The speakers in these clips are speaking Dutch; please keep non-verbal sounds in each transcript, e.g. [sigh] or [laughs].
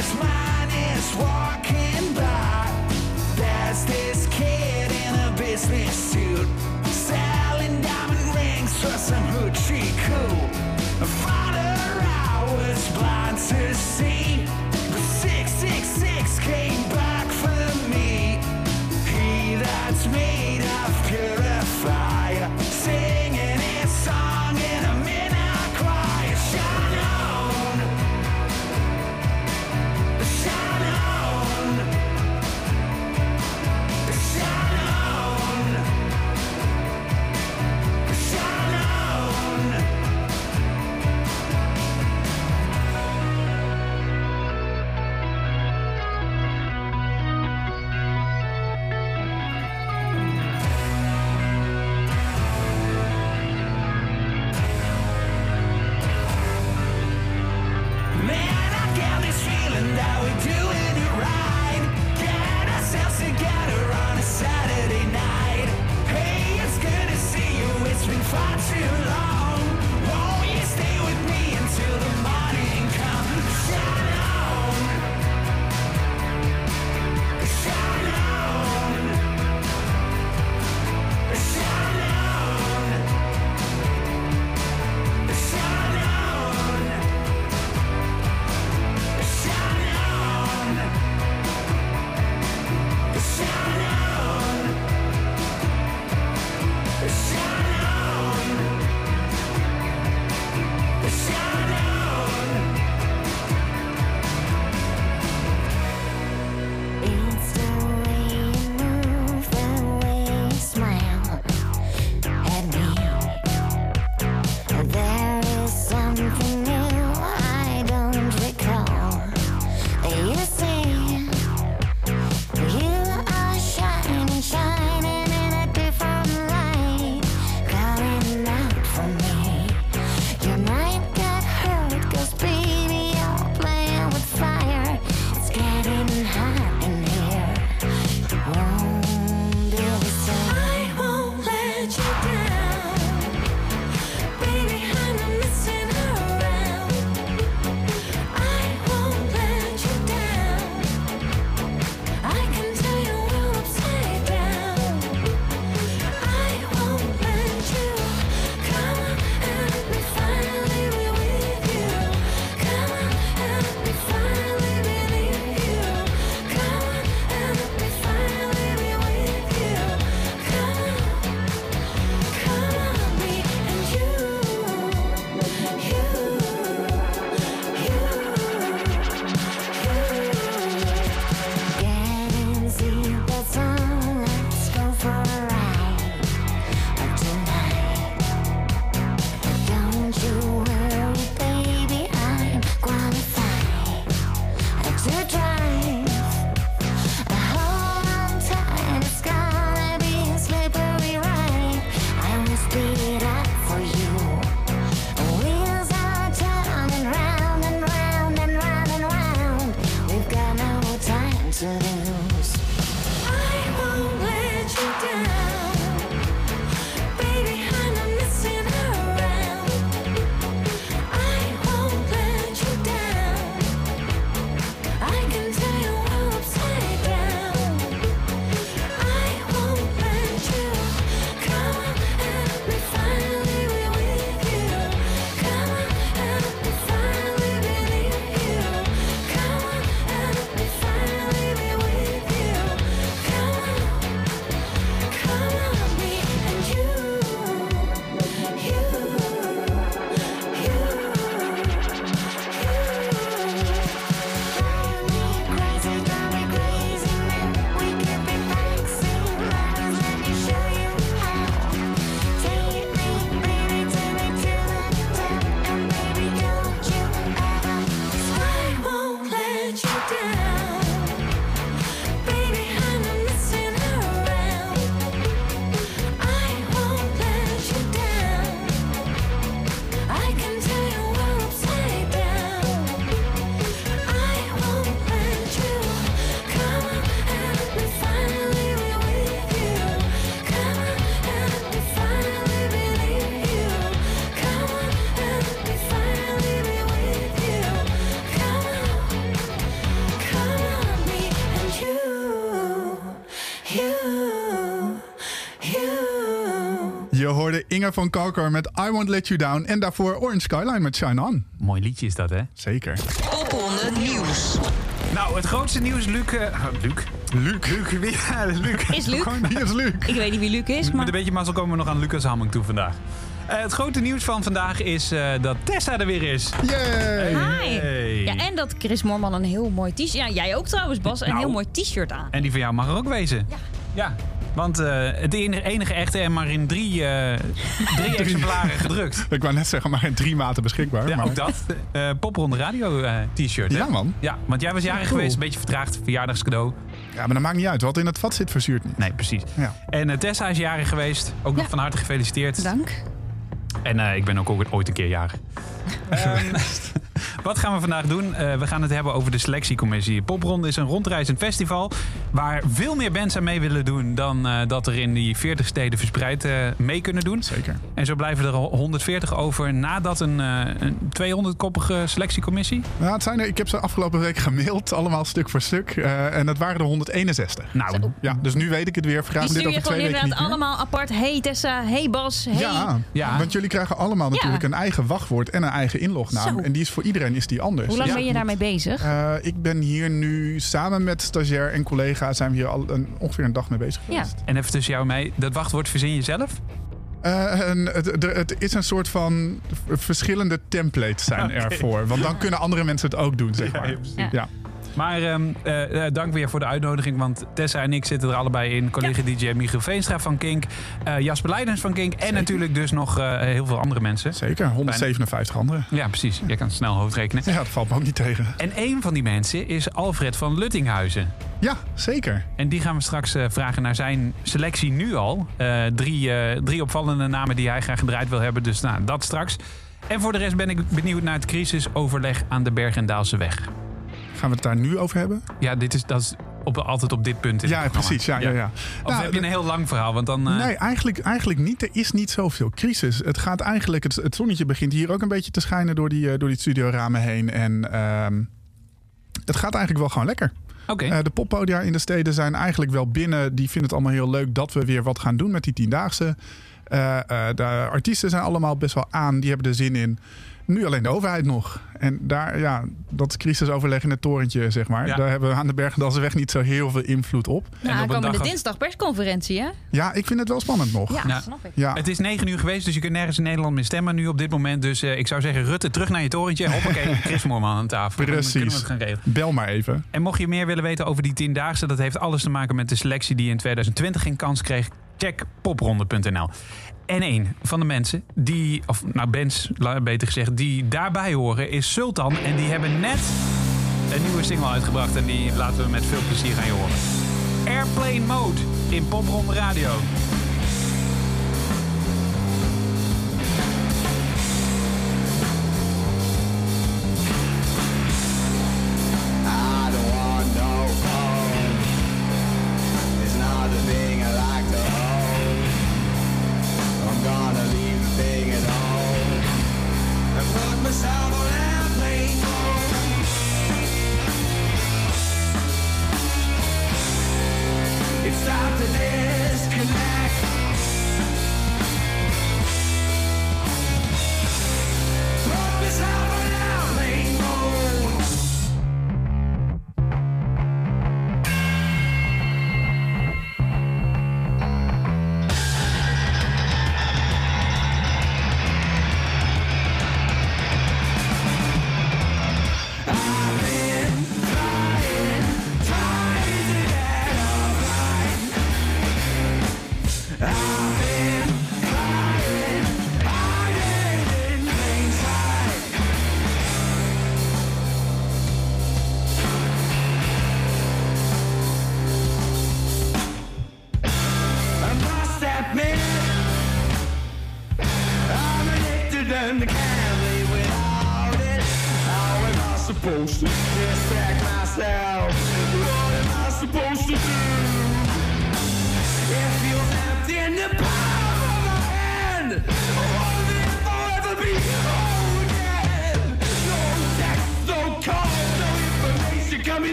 this walking by. There's this kid in a business suit selling diamond rings for some hoochie coo. Father, I was blind to see. Inge van Kalkar met I Won't Let You Down. En daarvoor Orange Skyline met Shine On. Mooi liedje is dat, hè? Zeker. Popronde Nieuws. Nou, het grootste nieuws, Luc... eh, oh, Luc? Luc. Luc, wie? [laughs] Ja, Luc. Is Luc? Wie is Luc? Ik weet niet wie Luc is, Met maar... een beetje mazzel komen we nog aan Lucas Hamming toe vandaag. Eh, het grote nieuws van vandaag is eh, dat Tessa er weer is. Yay! Hi! Hey. Ja, en dat Chris Moorman een heel mooi t-shirt... Ja, jij ook trouwens, Bas. Een Nou. heel mooi t-shirt aan. En die van jou mag er ook wezen. Ja. Ja, want eh, het enige, enige echte en maar in drie, eh, drie [laughs] exemplaren gedrukt. [laughs] Ik wou net zeggen, maar in drie maten beschikbaar. Ja, maar... ook dat. Eh Popronde Radio eh, t-shirt. hè? Ja, man. Ja, want jij was jarig Cool. geweest, een beetje vertraagd, verjaardagscadeau. Ja, maar dat maakt niet uit. Wat in het vat zit, verzuurt niet. Nee, precies. Ja. En Tessa is jarig geweest. Ook nog Ja. van harte gefeliciteerd. Dank. En eh, ik ben ook ooit een keer jarig. [laughs] Ehm, wat gaan we vandaag doen? Eh, we gaan het hebben over de selectiecommissie. Popronde is een rondreizend festival waar veel meer bands aan mee willen doen dan eh, dat er in die 40 steden verspreid eh, mee kunnen doen. Zeker. En zo blijven er al 140 over nadat een, eh, een 200-koppige selectiecommissie. Nou, het zijn er, ik heb ze afgelopen week gemaild, allemaal stuk voor stuk. Eh, en dat waren er 161. Nou, Ja, dus nu weet ik het weer. Vraag dit over twee weken meer. allemaal apart. Hey Tessa, hey Bas, hey... Ja, Ja. want jullie krijgen allemaal natuurlijk een eigen wachtwoord en een eigen inlognaam. Zo. En die is voor iedereen is die anders. Hoe lang Ja. ben je daarmee bezig? Eh, ik ben hier nu samen met stagiair en collega zijn we hier al een, ongeveer een dag mee bezig Ja. geweest. en even tussen jou en mij, dat wachtwoord verzin je zelf? Eh, en het, het is een soort van verschillende templates zijn [laughs] Oké. ervoor. Want dan kunnen andere mensen het ook doen, zeg maar. Ja. Ja. Maar ehm, eh, eh, dank weer voor de uitnodiging, want Tessa en ik zitten er allebei in. Collega-dj Michiel Veenstra van Kink, eh, Jasper Leidens van Kink en natuurlijk dus nog heel veel andere mensen. Zeker, 157 anderen. Ja, precies. Jij kan snel hoofdrekenen. Ja, dat valt me ook niet tegen. En een van die mensen is Alfred van Luttinghuizen. Ja, zeker. En die gaan we straks vragen naar zijn selectie nu al. Drie, drie opvallende namen die hij graag gedraaid wil hebben. Dus nou, dat straks. En voor de rest ben ik benieuwd naar het crisisoverleg aan de Berg en Daalse weg. Gaan we het daar nu over hebben? Ja, dit is, dat is op, altijd op dit punt in Ja, precies. Ja, ja. Ja. Of Nou, heb je een heel lang verhaal? Want dan, eh, Nee, eigenlijk, eigenlijk niet. Er is niet zoveel crisis. Het gaat eigenlijk, het, het zonnetje begint hier ook een beetje te schijnen door die, eh, door die studioramen heen. En ehm, het gaat eigenlijk wel gewoon lekker. Oké. Eh, de poppodia in de steden zijn eigenlijk wel binnen. Die vinden het allemaal heel leuk dat we weer wat gaan doen met die tiendaagse. Eh, de artiesten zijn allemaal best wel aan. Die hebben er zin in. Nu alleen de overheid nog. En daar, ja, dat crisisoverleg in het torentje, zeg maar. Ja. Daar hebben we aan de Bergendalse weg niet zo heel veel invloed op. En Nou, op komende dag als- dinsdag persconferentie, hè? Ja, ik vind het wel spannend nog. Ja, snap ik. Ja. Het is negen uur geweest, dus je kunt nergens in Nederland meer stemmen nu op dit moment. Dus eh, ik zou zeggen, Rutte, terug naar je torentje. Hoppakee, [laughs] Chris Moorman aan tafel. Dan Precies. kunnen we het gaan regelen. Bel maar even. En mocht je meer willen weten over die tiendaagse, dat heeft alles te maken met de selectie die in 2020 geen kans kreeg. Check popronde.nl. En een van de mensen die, of nou bands, beter gezegd, die daarbij horen is Sultan. En die hebben net een nieuwe single uitgebracht en die laten we met veel plezier gaan je horen. Airplane Mode in Popronde Radio.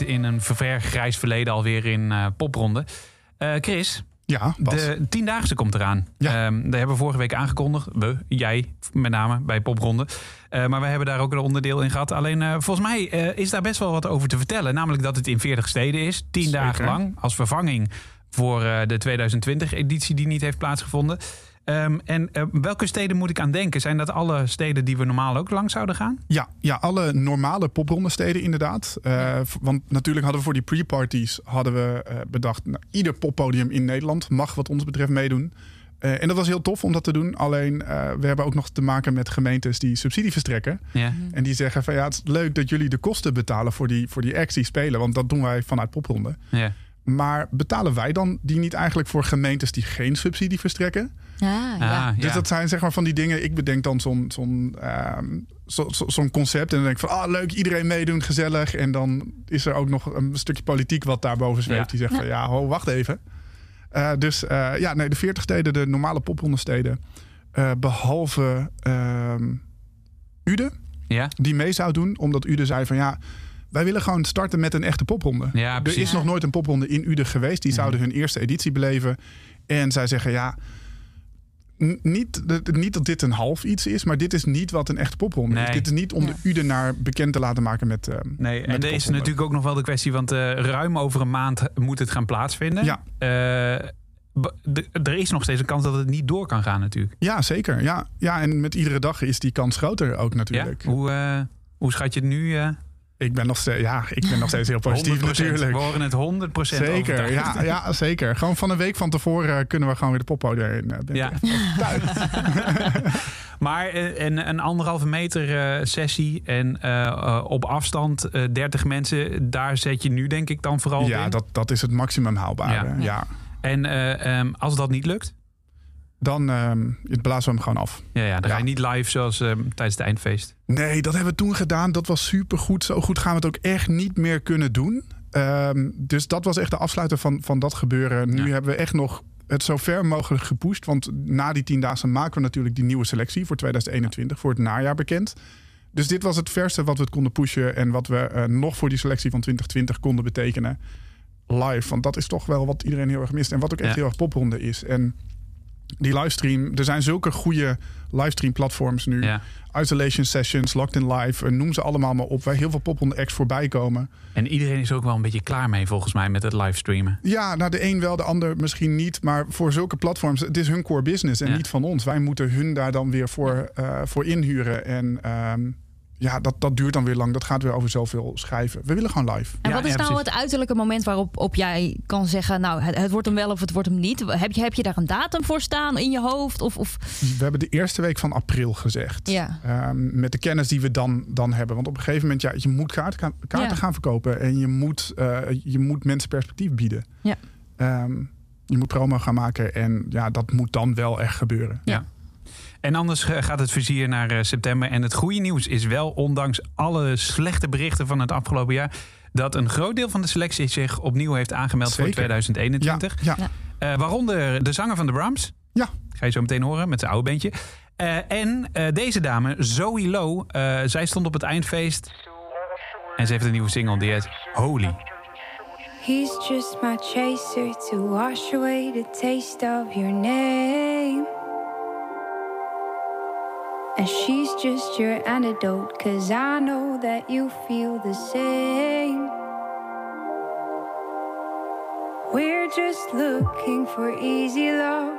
in een vergrijs verleden alweer in uh, popronde. Eh, Chris, ja, de tiendaagse komt eraan. Ja. Ehm, dat hebben we vorige week aangekondigd. We, jij met name, bij popronde. Eh, maar we hebben daar ook een onderdeel in gehad. Alleen volgens mij is daar best wel wat over te vertellen. Namelijk dat het in 40 steden is, tien Zeker. dagen lang, als vervanging voor de 2020-editie die niet heeft plaatsgevonden. Ehm, en eh, welke steden moet ik aan denken? Zijn dat alle steden die we normaal ook langs zouden gaan? Ja, ja alle normale popronde-steden inderdaad. Eh, want natuurlijk hadden we voor die pre-parties hadden we eh, bedacht... Nou, ieder poppodium in Nederland mag wat ons betreft meedoen. En dat was heel tof om dat te doen. Alleen we hebben ook nog te maken met gemeentes die subsidie verstrekken. Ja. Mhm. En die zeggen van ja, het is leuk dat jullie de kosten betalen voor die, voor die actie die spelen. Want dat doen wij vanuit popronde. Ja. Maar betalen wij dan die niet eigenlijk voor gemeentes die geen subsidie verstrekken? Ah, ja. Ah, Dus ja. dat zijn zeg maar van die dingen. Ik bedenk dan zo'n zo'n ehm, zo, zo- zo'n concept. En dan denk ik van, ah leuk, iedereen meedoen, gezellig. En dan is er ook nog een stukje politiek wat daarboven zweeft. Ja. Die zegt van, ja, ho, wacht even. Eh, dus eh, ja, nee, de 40 steden, de normale poprondesteden. eh behalve ehm Ude, Ja? die mee zou doen. Omdat Ude zei van, ja, wij willen gewoon starten met een echte popronde. Ja, er is nog nooit een popronde in Ude geweest. Die zouden hun eerste editie beleven. En zij zeggen ja. Niet, dat- niet dat dit een half iets is, maar dit is niet wat een echte popronde Nee. is. Dit is niet om de Ude naar bekend te laten maken met. eh, Nee, met en de er is natuurlijk ook nog wel de kwestie, want eh, ruim over een maand moet het gaan plaatsvinden. Ja. Eh, er is nog steeds een kans dat het niet door kan gaan natuurlijk. Ja, zeker. Ja. ja, en met iedere dag is die kans groter ook Ja? natuurlijk. Hoe, eh, hoe schat je het nu? Ik, ben nog steeds, ja, ik ben nog steeds heel positief [laughs] 100%. natuurlijk. We horen het 100% Zeker, overtuigd. ja, ja, zeker. Gewoon van een week van tevoren eh, kunnen we gewoon weer de poppodium in. eh, Ja. [laughs] Maar eh, een, een anderhalve meter sessie en op afstand eh 30 mensen, daar zet je nu denk ik dan vooral ja, in. dat, dat is het maximum haalbare. Ja. Ja. En eh, ehm, als dat niet lukt, Dan ehm, blazen we hem gewoon af. ja, ja, dan ga je Ja. niet live zoals ehm, tijdens het eindfeest. Nee, dat hebben we toen gedaan. Dat was supergoed. Zo goed gaan we het ook echt niet meer kunnen doen. Ehm, dus dat was echt de afsluiter van, van dat gebeuren. Nu Ja. hebben we echt nog het zo ver mogelijk gepusht. Want na die tiendaagse maken we natuurlijk die nieuwe selectie voor 2021. Voor het najaar bekend. Dus dit was het verste wat we het konden pushen. En wat we eh, nog voor die selectie van 2020 konden betekenen. Live. Want dat is toch wel wat iedereen heel erg mist. En wat ook echt Ja. heel erg popronde is. En die livestream. Er zijn zulke goede livestream platforms nu. Ja. Isolation Sessions, Locked in Live, eh, noem ze allemaal maar op. Waar heel veel popronde acts voorbij komen. En iedereen is ook wel een beetje klaar mee volgens mij met het livestreamen. Ja, nou de een wel, de ander misschien niet. Maar voor zulke platforms, het is hun core business en Ja. niet van ons. Wij moeten hun daar dan weer voor, eh, voor inhuren. En ehm, ja, dat, dat duurt dan weer lang. Dat gaat weer over zoveel schrijven. We willen gewoon live. En Ja, wat is ja, nou precies. het uiterlijke moment waarop op jij kan zeggen... nou, het, het wordt hem wel of het wordt hem niet? Heb je, heb je daar een datum voor staan in je hoofd? Of, of... We hebben de eerste week van april gezegd. Ja. Ehm, met de kennis die we dan, dan hebben. Want op een gegeven moment, ja, je moet kaarten, gaan- kaarten Ja. gaan verkopen. En je moet, eh, je moet mensen perspectief bieden. Ja. Ehm, je moet promo gaan maken. En ja, dat moet dan wel echt gebeuren. Ja. En anders eh, gaat het vizier naar eh, september. En het goede nieuws is wel, ondanks alle slechte berichten van het afgelopen jaar, dat een groot deel van de selectie zich opnieuw heeft aangemeld voor Zeker. 2021. Ja, Ja. Eh, waaronder de zanger van de Brahms. Ja. Ga je zo meteen horen met zijn oude bandje. Eh, en eh, deze dame, Zoe Low. eh, zij stond op het eindfeest. En ze heeft een nieuwe single die heet Holy. He's just my chaser to wash away the taste of your name. And she's just your antidote, cause I know that you feel the same. We're just looking for easy love,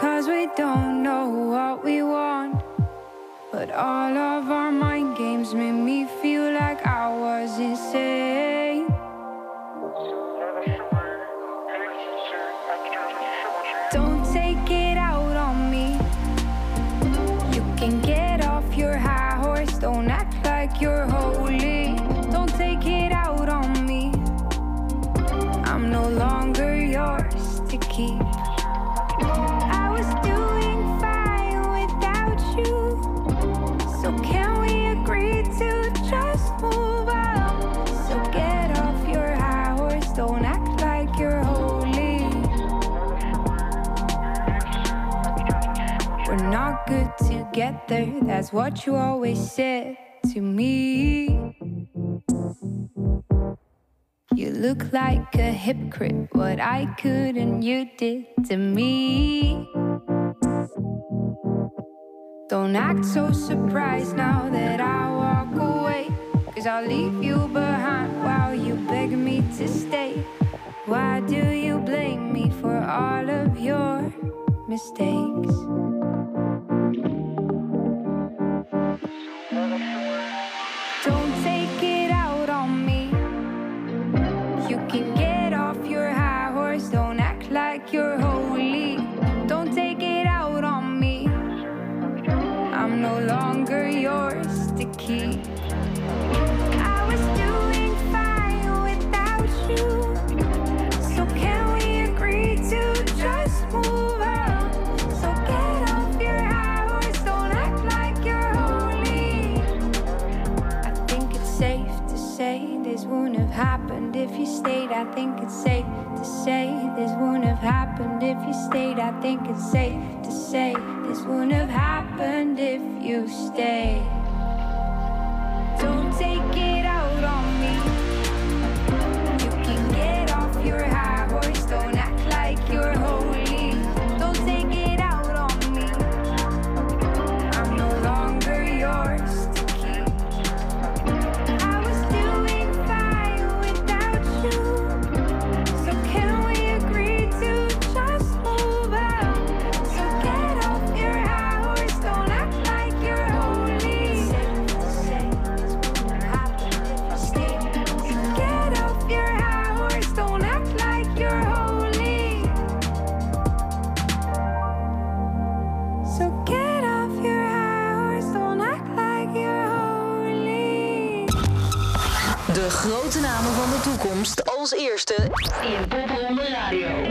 cause we don't know what we want. But all of our mind games made me feel like I was insane. Together, that's what you always said to me. You look like a hypocrite, what I could and you did to me. Don't act so surprised now that I walk away. Cause I'll leave you behind while you beg me to stay. Why do you blame me for all of your mistakes? Can get off your high horse, don't act like you're stayed. I think it's safe to say this wouldn't have happened if you stayed. I think it's safe to say this wouldn't have happened if you stayed. Don't take it out on me. You can get off your high horse, don't act like you're holy. Als eerste in Popronde Radio.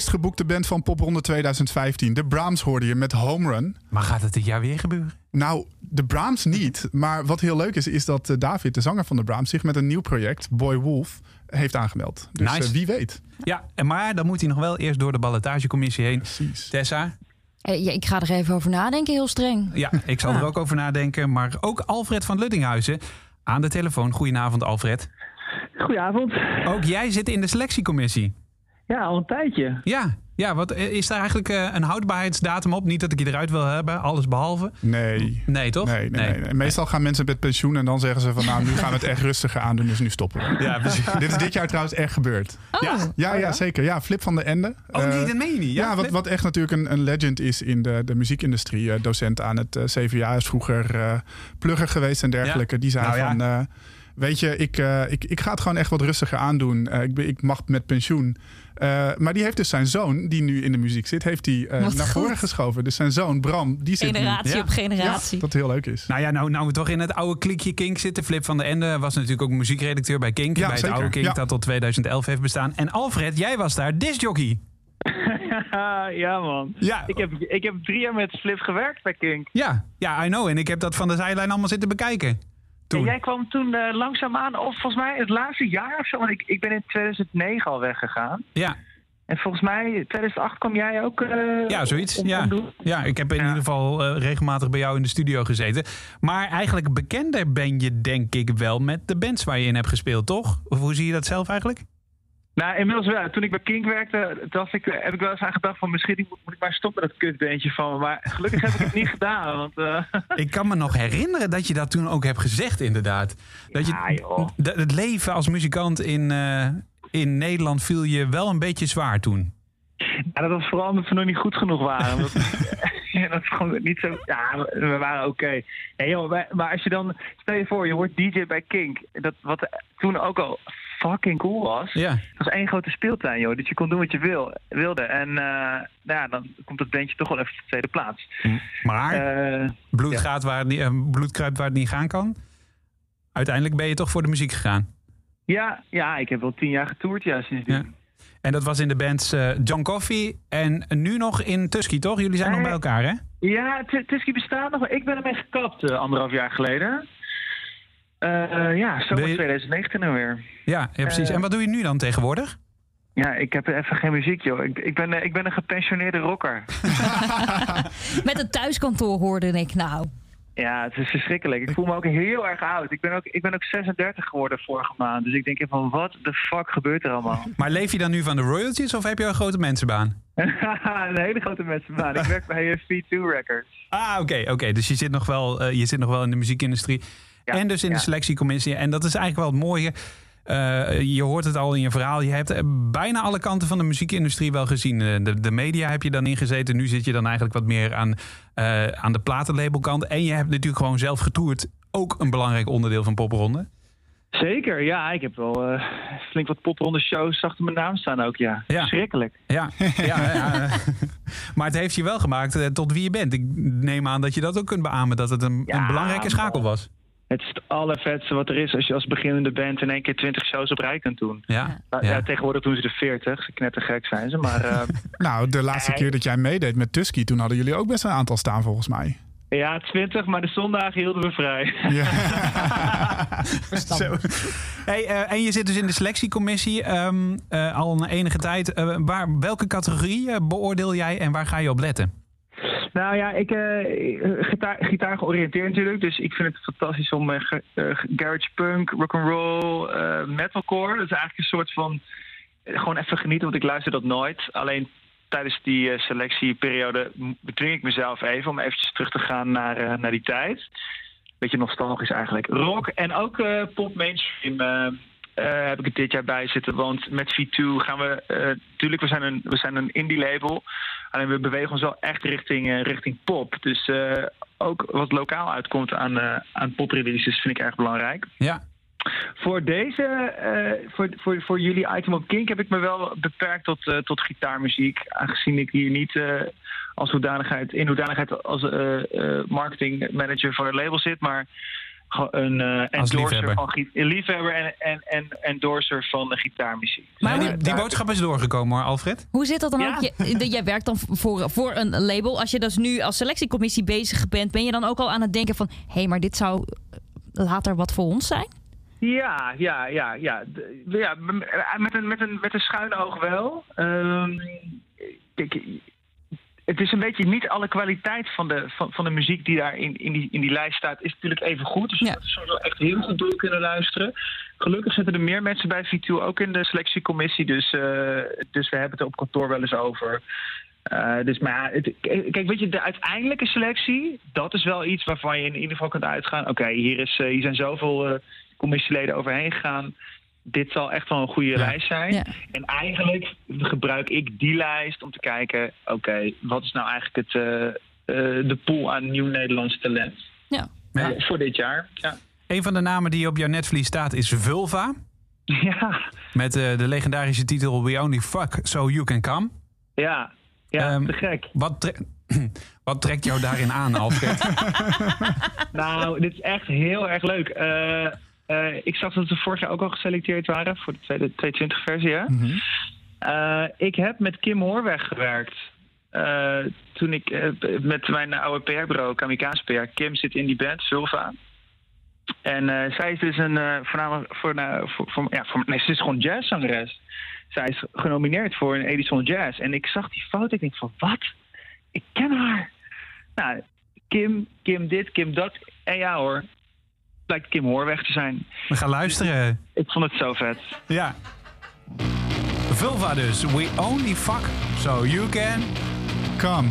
Meest geboekte band van Popronde 2015. De Brahms hoorde je met Home Run. Maar gaat het dit jaar weer gebeuren? Nou, de Brahms niet. Maar wat heel leuk is, is dat eh, David, de zanger van de Brahms, zich met een nieuw project, Boy Wolf, heeft aangemeld. Dus Nice. eh, wie weet. Ja, en maar dan moet hij nog wel eerst door de ballotagecommissie heen. Precies. Tessa, Eh, ja, ik ga er even over nadenken, heel streng. ja, ik zal er ook over nadenken. Maar ook Alfred van Luddinghuizen aan de telefoon. Goedenavond, Alfred. Goedenavond. Ook jij zit in de selectiecommissie. Ja, al een tijdje. Ja, ja wat, eh, is daar eigenlijk eh, een houdbaarheidsdatum op? Niet dat ik je eruit wil hebben, alles behalve. Nee. Nee, toch? Nee, nee, nee. Meestal gaan mensen met pensioen en dan zeggen ze van nou, nu gaan we het echt rustiger aandoen, dus nu stoppen we. [laughs] Ja, precies. [laughs] Dit is dit jaar trouwens echt gebeurd. Ja. Ja, ja, zeker. Ja, Flip van de Ende. Oh nee, Eh, dat meen je niet. Ja, wat, wat echt natuurlijk een, een legend is in de, de muziekindustrie. Docent aan het CVA is vroeger eh, plugger geweest en dergelijke. Die zei Nou ja. van... eh, weet je, ik, eh, ik, ik ga het gewoon echt wat rustiger aandoen. Eh, ik, ik mag met pensioen. Eh, maar die heeft dus zijn zoon, die nu in de muziek zit, heeft hij eh, naar voren geschoven. Dus zijn zoon, Bram, die zit nu- Generatie Ja. op generatie. Dat heel leuk is. Nou ja, nou, nou we toch in het oude klikje Kink zitten. Flip van der Ende was natuurlijk ook muziekredacteur bij Kink. Ja, bij het zeker. oude Kink Ja. dat tot 2011 heeft bestaan. En Alfred, jij was daar discjockey. [laughs] ja, man. Ja. Ik heb, ik heb drie jaar met Flip gewerkt bij Kink. Ja, ja, I know. En ik heb dat van de zijlijn allemaal zitten bekijken. Toen. En jij kwam toen eh, langzaamaan, of volgens mij het laatste jaar of zo, want ik, ik ben in 2009 al weggegaan. Ja, En volgens mij, 2008 kwam jij ook... eh, ja zoiets. om- Ja. ja, ik heb in Ja. ieder geval eh, regelmatig bij jou in de studio gezeten. Maar eigenlijk bekender ben je denk ik wel met de bands waar je in hebt gespeeld, toch? Of hoe zie je dat zelf eigenlijk? Nou, inmiddels wel. Toen ik bij Kink werkte, dacht ik, heb ik wel eens aan gedacht van misschien moet, ik maar stoppen met dat kutbeentje van me. Maar gelukkig heb ik het niet [laughs] gedaan, want... eh, Ik kan me nog herinneren dat je dat toen ook hebt gezegd, inderdaad. Dat je, Ja, joh. d- het leven als muzikant in, eh, in Nederland viel je wel een beetje zwaar toen. Ja, dat was vooral omdat we nog niet goed genoeg waren. Omdat, [laughs] ja, dat is gewoon niet zo. Ja, we waren oké. Nee, joh, maar als je dan. Stel je voor, je wordt DJ bij Kink. Dat, wat toen ook al fucking cool was. Ja. Het was één grote speeltuin, joh. Dus je kon doen wat je wil, wilde. En eh, nou ja, dan komt het bandje toch wel even op de tweede plaats. Maar Eh, bloed, ja. gaat waar het niet, eh, bloed kruipt waar het niet gaan kan. Uiteindelijk ben je toch voor de muziek gegaan. ja, ja, ik heb wel tien jaar getoerd, ja, sindsdien. Ja. En dat was in de bands John Coffee en nu nog in Tusky, toch? Jullie zijn nog bij elkaar, hè? Ja, Tusky bestaat nog, ik ben ermee gekapt anderhalf jaar geleden. Eh, ja, zomer je- 2019 alweer. Ja, ja precies. Eh. en wat doe je nu dan tegenwoordig? Ja, ik heb even geen muziek, joh. Ik, ik, ben, eh, ik ben een gepensioneerde rocker. [laughs] Met een thuiskantoor hoorde ik nou. Ja, het is verschrikkelijk. Ik voel me ook heel erg oud. Ik ben ook, ik ben ook 36 geworden vorige maand. Dus ik denk even van, wat de fuck gebeurt er allemaal? [laughs] Maar leef je dan nu van de royalties of heb je een grote mensenbaan? [laughs] een hele grote mensenbaan. Ik werk bij V2 Records. Ah, oké, oké. Dus je zit, nog wel, eh, je zit nog wel in de muziekindustrie. Ja, en dus in ja. de selectiecommissie. En dat is eigenlijk wel het mooie. Eh, je hoort het al in je verhaal. Je hebt eh, bijna alle kanten van de muziekindustrie wel gezien. Eh, de, de media heb je dan ingezeten. Nu zit je dan eigenlijk wat meer aan, eh, aan de platenlabelkant. En je hebt natuurlijk gewoon zelf getoerd. Ook een belangrijk onderdeel van Popronde. Zeker, ja. Ik heb wel eh, flink wat popronde shows achter mijn naam staan ook, ja. Ja. Verschrikkelijk. Ja, ja, ja. [laughs] maar het heeft je wel gemaakt tot wie je bent. Ik neem aan dat je dat ook kunt beamen. Dat het een, Ja, een belangrijke schakel was. Het is het allervetste wat er is als je als beginnende band in één keer 20 shows op rij kunt doen. Ja, Nou, ja. ja. tegenwoordig doen ze er 40. Ze knettergek zijn ze, maar... eh, [laughs] Nou, de laatste keer dat jij meedeed met Tusky, toen hadden jullie ook best een aantal staan volgens mij. Ja, 20, maar de zondagen hielden we vrij. Ja. [laughs] Zo. Hey, eh, en je zit dus in de selectiecommissie ehm, eh, al een enige tijd. Eh, waar, welke categorie beoordeel jij en waar ga je op letten? Nou ja, ik eh gitaar, gitaar georiënteerd natuurlijk. Dus ik vind het fantastisch om eh, eh, garage punk, rock'n'roll, eh metalcore. Dat is eigenlijk een soort van gewoon even genieten, want ik luister dat nooit. Alleen tijdens die selectieperiode bedwing ik mezelf even om eventjes terug te gaan naar, naar die tijd. Beetje nostalgisch eigenlijk. Rock en ook pop mainstream. heb ik het dit jaar bij zitten. Want met V2 gaan we. eh tuurlijk, we zijn een, we zijn een indie label. Alleen we bewegen ons wel echt richting, eh, richting pop. Dus eh, ook wat lokaal uitkomt aan, eh aan popreleases vind ik erg belangrijk. Ja, Voor deze, voor, voor, voor jullie item op Kink heb ik me wel beperkt tot, tot gitaarmuziek. Aangezien ik hier niet eh, als hoedanigheid, in hoedanigheid als eh marketingmanager voor een label zit, maar een eh endorser liefhebber. van liefhebber en, en, en endorser van de gitaarmuziek. Maar Nee, die, die boodschap is doorgekomen hoor, Alfred. Hoe zit dat dan Ja. ook? Je, jij werkt dan voor, voor een label. Als je dus nu als selectiecommissie bezig bent, ben je dan ook al aan het denken van... hé, hey, maar dit zou later wat voor ons zijn? Ja, ja, ja, ja. Ja met, een, met, een, met een schuin oog wel. Ehm, kijk, het is een beetje niet alle kwaliteit van de, van, van de muziek die daar in, in, die, in die lijst staat, is natuurlijk even goed. Dus we wel echt heel goed door kunnen luisteren. Gelukkig zitten er meer mensen bij V2 ook in de selectiecommissie. Dus, eh, dus we hebben het er op kantoor wel eens over. Eh, dus maar het, kijk, weet je, de uiteindelijke selectie, dat is wel iets waarvan je in ieder geval kunt uitgaan. Oké, hier, is, eh, hier zijn zoveel commissieleden overheen gegaan. Dit zal echt wel een goede lijst zijn. Ja. En eigenlijk gebruik ik die lijst om te kijken, oké, wat is nou eigenlijk het, eh, eh, de pool aan nieuw Nederlands talent Ja. Ja. eh, voor dit jaar? Ja. Een van de namen die op jouw netvlies staat is Vulva. [laughs] Ja, Met eh, de legendarische titel We Only Fuck So You Can Come. ja, ja Ehm, te gek. Wat, tre- [clears throat] wat trekt jou daarin aan, Alfred? [laughs] [laughs] Nou, dit is echt heel erg leuk. Eh, ik zag dat ze vorig jaar ook al geselecteerd waren voor de tweede 220 versie. Hè? Eh, ik heb met Kim Hoorweg gewerkt. Eh, toen ik met mijn oude PR-bureau, Kamikaze PR. Kim zit in die band, Sulva. En zij is dus een voornamelijk voor, nou, voor, voor, ja, voor, nee, ze is gewoon jazzzangeres. Zij is genomineerd voor een Edison Jazz. En ik zag die foto. Ik denk van, wat? Ik ken haar. Nou, Kim, Kim dit, Kim dat. En ja hoor, blijkt Kim Hoorweg te zijn. We gaan luisteren. Ik vond het zo vet. Ja. Vulva dus. We Only Fuck So You Can... Come.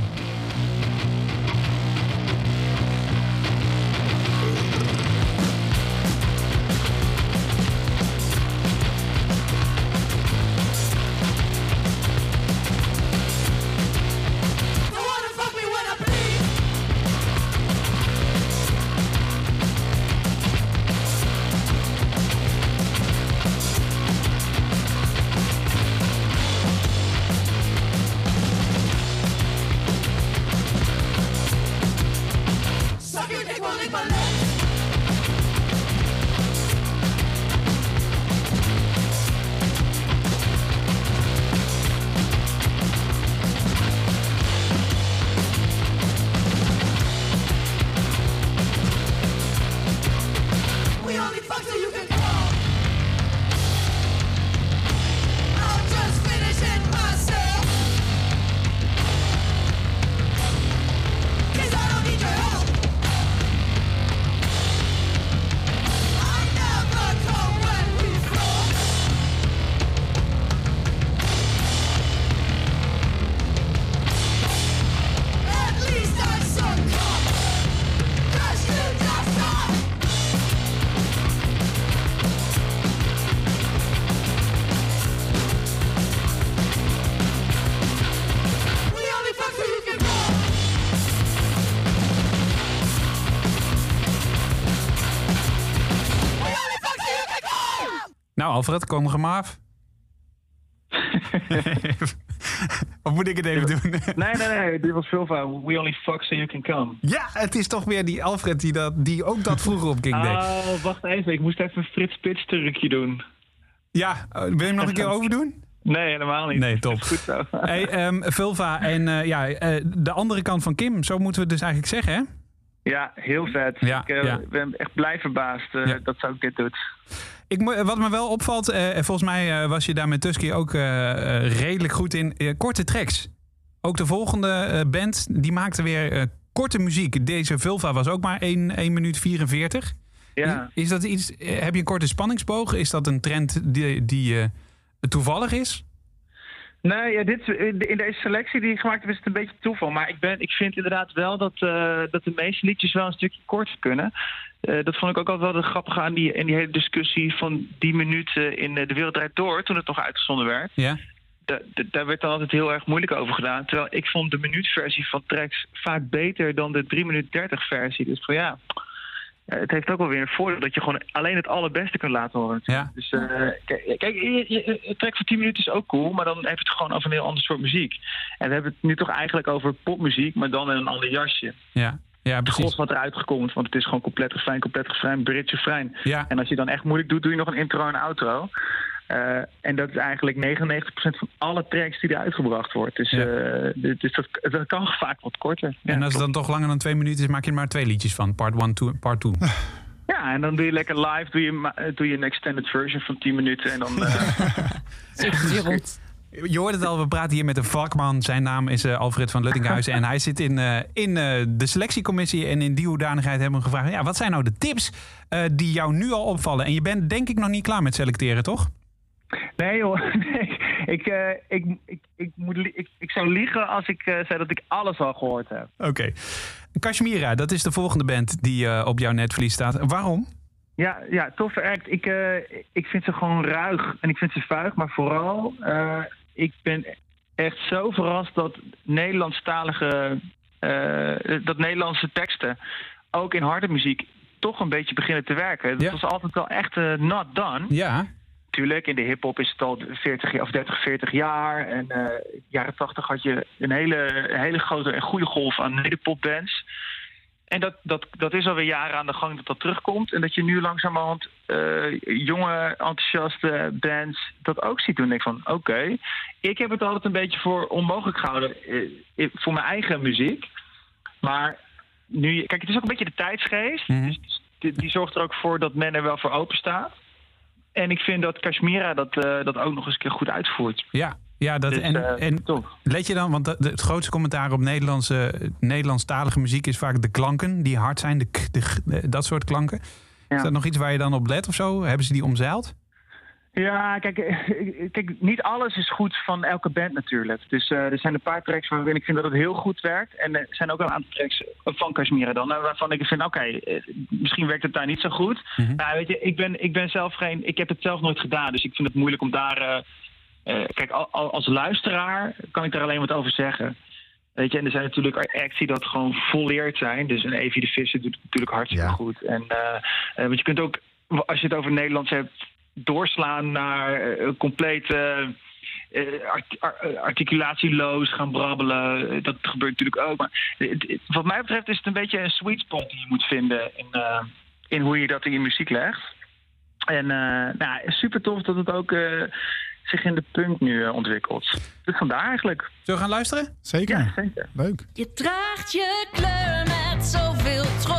Nou, Alfred, kom er maar af. [laughs] of moet ik het even doen? Nee, nee, nee. Dit was Silva. We only fuck so you can come. ja, het is toch weer die Alfred die, dat, die ook dat vroeger op King deed. Oh, wacht even. Ik moest even een Frits Spits trucje doen. Ja, oh, wil je hem nog een keer overdoen? Nee, helemaal niet. Nee, top. [laughs] Goed zo. Hey, ehm, Vulva en eh, ja, eh, de andere kant van Kim, zo moeten we het dus eigenlijk zeggen, hè? Ja, heel vet. Ja, ik eh, ja. ben echt blij verbaasd eh, Ja. dat ze ook dit doet. Ik, wat me wel opvalt, en volgens mij eh, was je daar met Tusky ook redelijk goed in, korte tracks. Ook de volgende band, die maakte weer korte muziek. Deze Vulva was ook maar 1, 1 minuut 44. Ja. Is, is dat iets, heb je een korte spanningsboog? Is dat een trend die, die toevallig is? Nee, ja, dit, in deze selectie die ik gemaakt heb is het een beetje toeval. Maar ik, ben, ik vind inderdaad wel dat, eh, dat de meeste liedjes wel een stukje korter kunnen. Eh, dat vond ik ook altijd wel de grappige aan die, in die hele discussie van die minuten in eh, De Wereld Draait Door, toen het nog uitgezonden werd. Ja. Da- da- daar werd dan altijd heel erg moeilijk over gedaan. Terwijl ik vond de minuutversie van tracks vaak beter dan de 3 minuten 30 versie. Dus van ja, eh, het heeft ook wel weer een voordeel dat je gewoon alleen het allerbeste kunt laten horen. Ja. Dus eh, kijk, kijk, je- je- een track van 10 minuten is ook cool, maar dan heb je het gewoon over een heel ander soort muziek. En we hebben het nu toch eigenlijk over popmuziek, maar dan in een ander jasje. Ja, ja Het precies. gros wat eruit gekomt, want het is gewoon compleet refrein, compleet refrein, bridge refrein. Ja. En als je dan echt moeilijk doet, doe je nog een intro en een outro. Eh, en dat is eigenlijk 99% van alle tracks die er uitgebracht wordt. Dus, Ja. eh, dus dat, dat kan vaak wat korter. Ja, en als het dan toch langer dan twee minuten is, maak je er maar twee liedjes van. Part 1, two, part 2. ja, en dan doe je lekker live, doe je, eh, doe je een extended version van 10 minuten. En dan, [laughs] eh, [laughs] Gerald. Je hoort het al, we praten hier met een vakman. Zijn naam is Alfred van Luttinghuizen. [laughs] en hij zit in, eh, in eh, de selectiecommissie. En in die hoedanigheid hebben we hem gevraagd... Ja, wat zijn nou de tips eh, die jou nu al opvallen? En je bent denk ik nog niet klaar met selecteren, toch? Nee [laughs] nee. Ik, eh, ik, ik, ik, moet, ik, ik zou liegen als ik eh, zei dat ik alles al gehoord heb. Oké. Kashmira, dat is de volgende band die eh, op jouw netvlies staat. Waarom? Ja, ja toffe act. Ik, ik vind ze gewoon ruig en ik vind ze vuig. Maar vooral, ik ben echt zo verrast dat Nederlandstalige... dat Nederlandse teksten ook in harde muziek toch een beetje beginnen te werken. Dat Ja. was altijd wel echt not done. Ja, Tuurlijk, in de hip-hop is het al 40 jaar, of 30, 40 jaar. En eh, in de jaren 80 had je een hele, een hele grote en goede golf aan nederpopbands. En dat, dat, dat is alweer jaren aan de gang dat dat terugkomt. En dat je nu langzamerhand eh, jonge, enthousiaste bands dat ook ziet doen. En denk van, oké, ik heb het altijd een beetje voor onmogelijk gehouden eh, voor mijn eigen muziek. Maar nu, kijk, het is ook een beetje de tijdsgeest. Mhm. Dus die, die zorgt er ook voor dat men er wel voor open staat. En ik vind dat Kashmira dat, eh, dat ook nog eens een keer goed uitvoert. ja. Ja, dat, Dus, en, eh, en let je dan, want het grootste commentaar op Nederlandse, Nederlandstalige muziek is vaak de klanken die hard zijn, de, de, dat soort klanken. Ja. Is dat nog iets waar je dan op let of zo? Hebben ze die omzeild? Ja, kijk, eh, kijk, niet alles is goed van elke band natuurlijk. Dus eh, er zijn een paar tracks waarin ik vind dat het heel goed werkt. En er zijn ook een aantal tracks van Kashmira dan, eh, waarvan ik vind, oké, misschien werkt het daar niet zo goed. Mhm. Nou, weet je, ik ben, ik ben zelf geen, ik heb het zelf nooit gedaan, dus ik vind het moeilijk om daar, eh, kijk, al- al- als luisteraar kan ik daar alleen wat over zeggen. Weet je, en er zijn natuurlijk acts die dat gewoon volleerd zijn. Dus een Evie de Visser doet het natuurlijk hartstikke Ja. goed. En, want je kunt ook, als je het over Nederlands hebt, doorslaan naar eh, complete eh, eh, articulatieloos gaan brabbelen. Dat gebeurt natuurlijk ook. Maar wat mij betreft is het een beetje een sweet spot die je moet vinden in, eh, in hoe je dat in je muziek legt. En eh, nou, super tof dat het ook eh, zich in de punk nu ontwikkelt. Dus vandaar eigenlijk. Zullen we gaan luisteren? Zeker. Ja, zeker. Leuk. Je draagt je kleur met zoveel trots.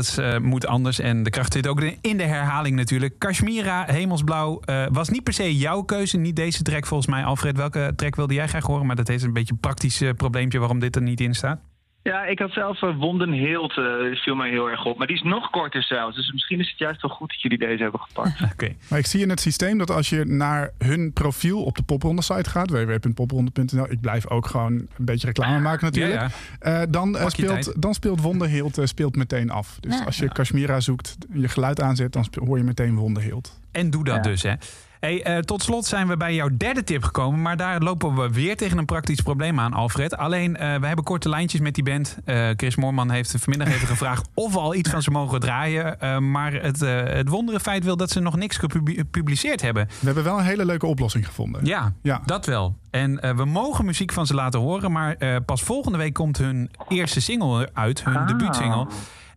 Alles eh, moet anders en de kracht zit ook in de herhaling natuurlijk. Kashmira, Hemelsblauw, eh, was niet per se jouw keuze. Niet deze track volgens mij. Alfred, welke track wilde jij graag horen? Maar dat heeft een beetje een praktisch eh, probleempje waarom dit er niet in staat. Ja, ik had zelf uh, Wonden Hilt, eh, viel mij heel erg op. Maar die is nog korter zelfs. Dus misschien is het juist wel goed dat jullie deze hebben gepakt. [laughs] Oké. Maar ik zie in het systeem dat als je naar hun profiel op de popronde site gaat, www.popronde.nl, ik blijf ook gewoon een beetje reclame maken natuurlijk. Ja, Eh, dan, eh, speelt, tijd. dan speelt eh, speelt meteen af. Dus Ja. als je Kashmira zoekt, je geluid aanzet, dan hoor je meteen Wonderhield. En doe dat Ja. dus, hè. Hey, eh, tot slot zijn we bij jouw derde tip gekomen. Maar daar lopen we weer tegen een praktisch probleem aan, Alfred. Alleen, eh, we hebben korte lijntjes met die band. Eh, Chris Moorman heeft vanmiddag even gevraagd [laughs] of we al iets van ze mogen draaien. Maar het, het wondere feit wil dat ze nog niks gepubliceerd hebben. We hebben wel een hele leuke oplossing gevonden. Ja, Ja. dat wel. En we mogen muziek van ze laten horen. Maar pas volgende week komt hun eerste single uit. Hun Ah. debuutsingle.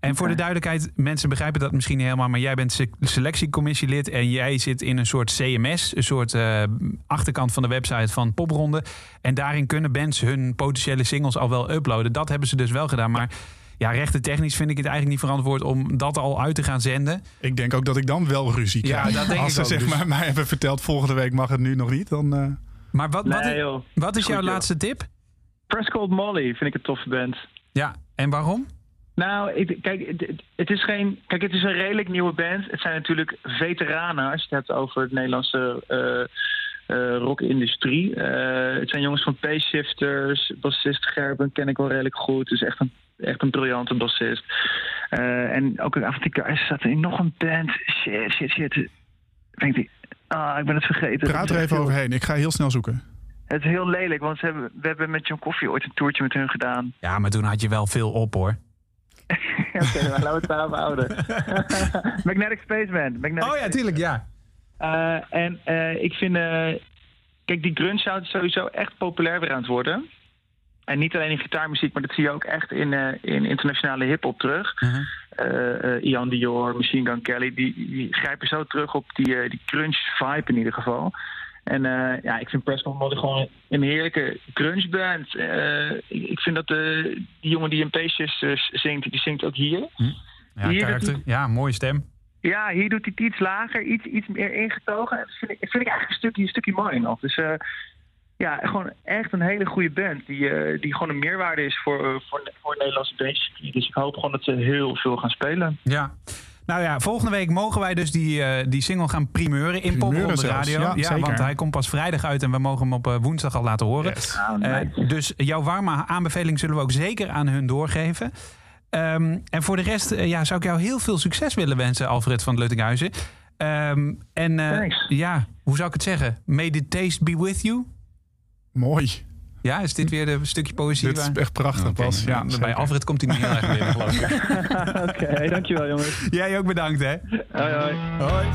En voor de duidelijkheid, mensen begrijpen dat misschien niet helemaal. Maar jij bent se- selectiecommissielid. En jij zit in een soort CMS. Een soort eh, achterkant van de website van Popronde. En daarin kunnen bands hun potentiële singles al wel uploaden. Dat hebben ze dus wel gedaan. Maar ja, rechtentechnisch vind ik het eigenlijk niet verantwoord om dat al uit te gaan zenden. Ik denk ook dat ik dan wel ruzie Ja, krijg. dat denk Als ze zeg dus- maar, mij hebben verteld volgende week mag het nu nog niet, dan... eh, Maar wat, wat, Nee, joh. wat is Goed, jouw joh. laatste tip? Press Cold Molly vind ik een toffe band. Ja, en waarom? Nou, ik, kijk, het, is geen. Kijk, het is een redelijk nieuwe band. Het zijn natuurlijk veteranen als je het hebt over het Nederlandse eh, eh, rockindustrie. Eh, het zijn jongens van Payshifters. Bassist Gerben ken ik wel redelijk goed. Dus echt een, echt een briljante bassist. Eh, en ook een. Er zat in nog een band. Shit, shit, shit. Ik denk die. Ah, ik ben het vergeten. praat er is even heel- overheen. Ik ga heel snel zoeken. Het is heel lelijk, want ze hebben, we hebben met John Coffee ooit een toertje met hun gedaan. Ja, maar toen had je wel veel op hoor. [laughs] Oké, maar laten we het daarop houden. [laughs] Magnetic Spaceman. Magnetic Oh ja, tuurlijk, ja. Eh, en eh, ik vind, eh, kijk, die grunge sound is sowieso echt populair weer aan het worden. En niet alleen in gitaarmuziek, maar dat zie je ook echt in, in internationale hip-hop terug. Mhm. Ian Dior, Machine Gun Kelly, die, die grijpen zo terug op die, die grunge vibe in ieder geval. En eh, ja, ik vind Prescott Molly gewoon een heerlijke grunge band. Eh, ik, ik vind dat de, die jongen die in Pages eh, zingt, die zingt ook hier. Ja, Hier, karakter. dat- Ja, mooie stem. Ja, hier doet hij het iets lager, iets, iets meer ingetogen. Dat vind ik, vind ik eigenlijk een stukje, een stukje mooi nog. Dus eh, ja, gewoon echt een hele goede band. Die, eh, die gewoon een meerwaarde is voor, eh, voor, voor Nederlandse bandjes. Dus ik hoop gewoon dat ze heel veel gaan spelen. Ja. Nou ja, volgende week mogen wij dus die, eh, die single gaan primeuren in Primeuren Pop op de zelfs, radio. ja, zeker. want hij komt pas vrijdag uit en we mogen hem op eh, woensdag al laten horen. Yes. Nou, Eh, dus jouw warme aanbeveling zullen we ook zeker aan hun doorgeven. Ehm, en voor de rest ja, zou ik jou heel veel succes willen wensen, Alfred van Luttinghuizen. Ehm, en eh, Thanks. ja, hoe zou ik het zeggen? May the taste be with you. Mooi. Ja, is dit weer een stukje poëzie? Dit is waar- echt prachtig, Oké, Bas. Ja, bij zeker. Alfred komt hij niet heel erg binnen, geloof ik. [laughs] Oké, dankjewel jongens. Jij ook bedankt, hè? Hoi hoi. Hoi.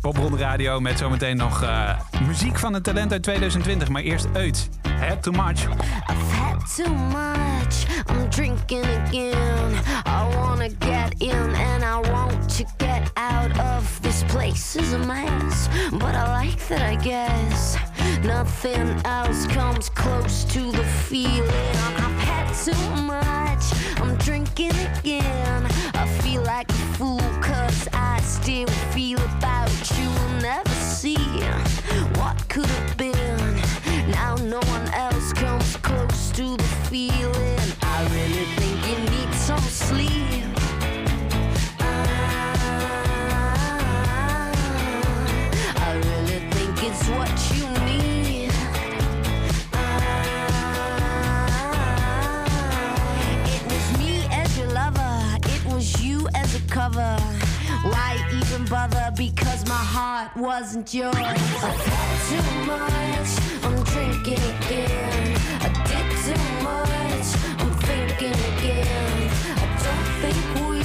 Popronde Radio met zometeen nog eh, muziek van het talent uit 2020. Maar eerst uit. Had too much. I've had too much. I'm drinking again. I wanna get in and I want to get out of this place is a mess. But I like that, I guess. Nothing else comes close to the feeling. I've had too much. I'm drinking again. I feel like a fool cause I still feel about you. Will never see what could have been. Now no one cover. Why even bother? Because my heart wasn't yours. I've had too much, I'm drinking again. I did too much, I'm thinking again. I don't think we,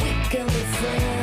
we can be friends.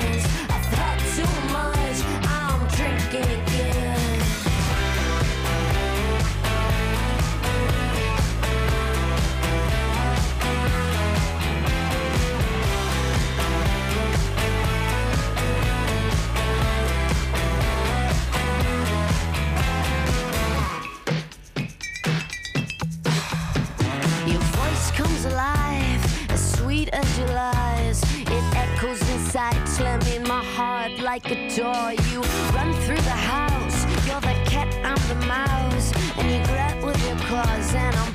Lies. It echoes inside, slamming my heart like a door. You run through the house, you're the cat, I'm the mouse. And you grab with your claws, and I'm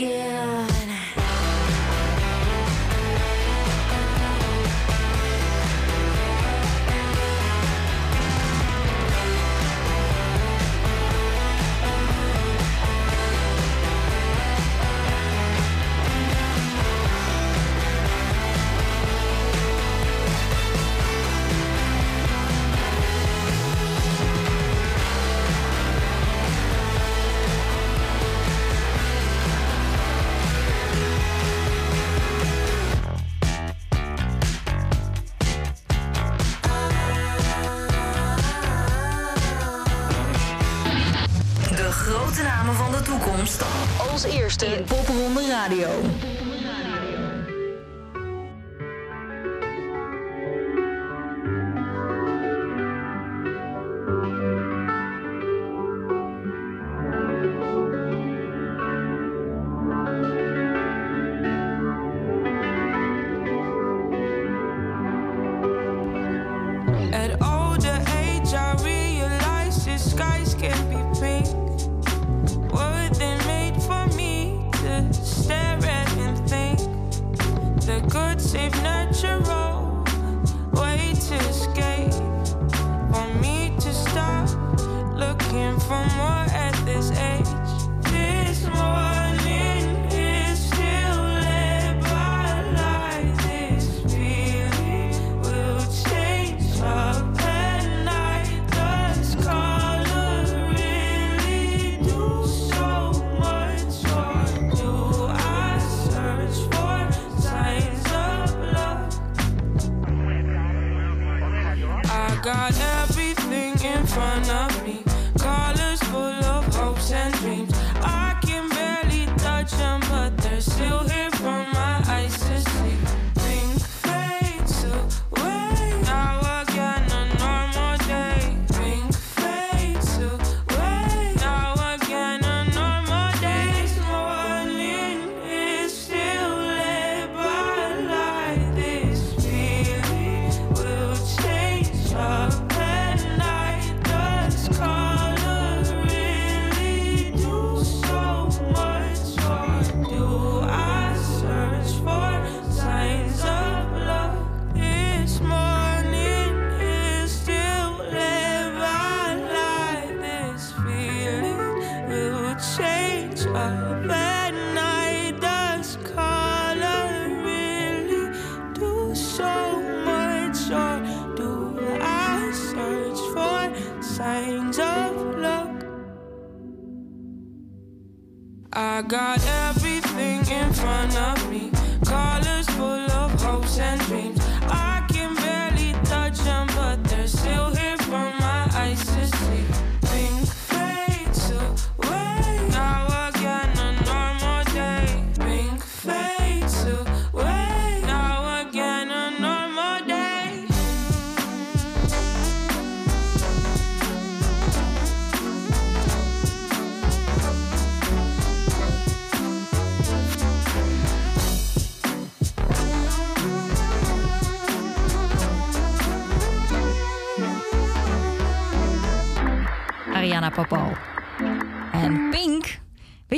drinking Radio.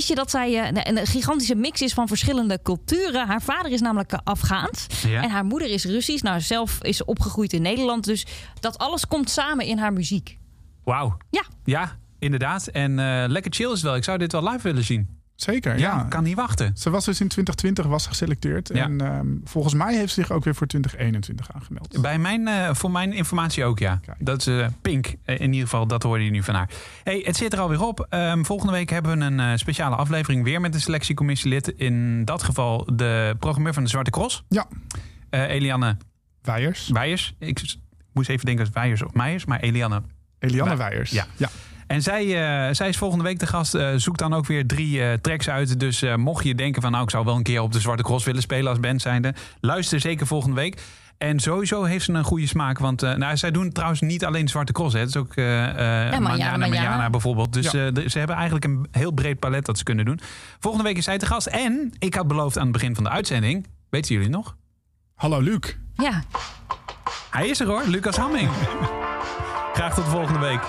Wist je dat zij eh, een gigantische mix is van verschillende culturen? Haar vader is namelijk Afghaans Ja. en haar moeder is Russisch. Nou, zelf is ze opgegroeid in Nederland. Dus dat alles komt samen in haar muziek. Wauw. Ja. Ja, inderdaad. En eh, lekker chill is wel. Ik zou dit wel live willen zien. Zeker, Ja, ja. kan niet wachten. Ze was dus in 2020 was geselecteerd. Ja. En ehm, volgens mij heeft ze zich ook weer voor 2021 aangemeld. Bij mijn, eh, voor mijn informatie ook, ja. Dat is eh, Pink. Eh, in ieder geval, dat hoorde je nu van haar. Hey, het zit er alweer op. Ehm, volgende week hebben we een speciale aflevering weer met een selectiecommissielid. In dat geval de programmeur van de Zwarte Cross. Ja. Eliane Weijers. Weijers. Ik moest even denken als Weijers of Meijers, maar Eliane. Eliane Weijers. Ja. ja. En zij, eh, zij is volgende week de gast. Eh, zoek dan ook weer drie eh, tracks uit. Dus eh, mocht je denken van nou, ik zou wel een keer op de Zwarte Cross willen spelen als band zijnde. Luister zeker volgende week. En sowieso heeft ze een goede smaak. Want eh, nou, zij doen trouwens niet alleen Zwarte Cross. Hè. Het is ook eh eh Manjana, Manjana, bijvoorbeeld. Dus Ja. eh, ze hebben eigenlijk een heel breed palet dat ze kunnen doen. Volgende week is zij te gast. En ik had beloofd aan het begin van de uitzending. Weten jullie nog? Hallo Luc. Ja, Hij is er hoor, Lucas Hamming. [laughs] Graag tot volgende week.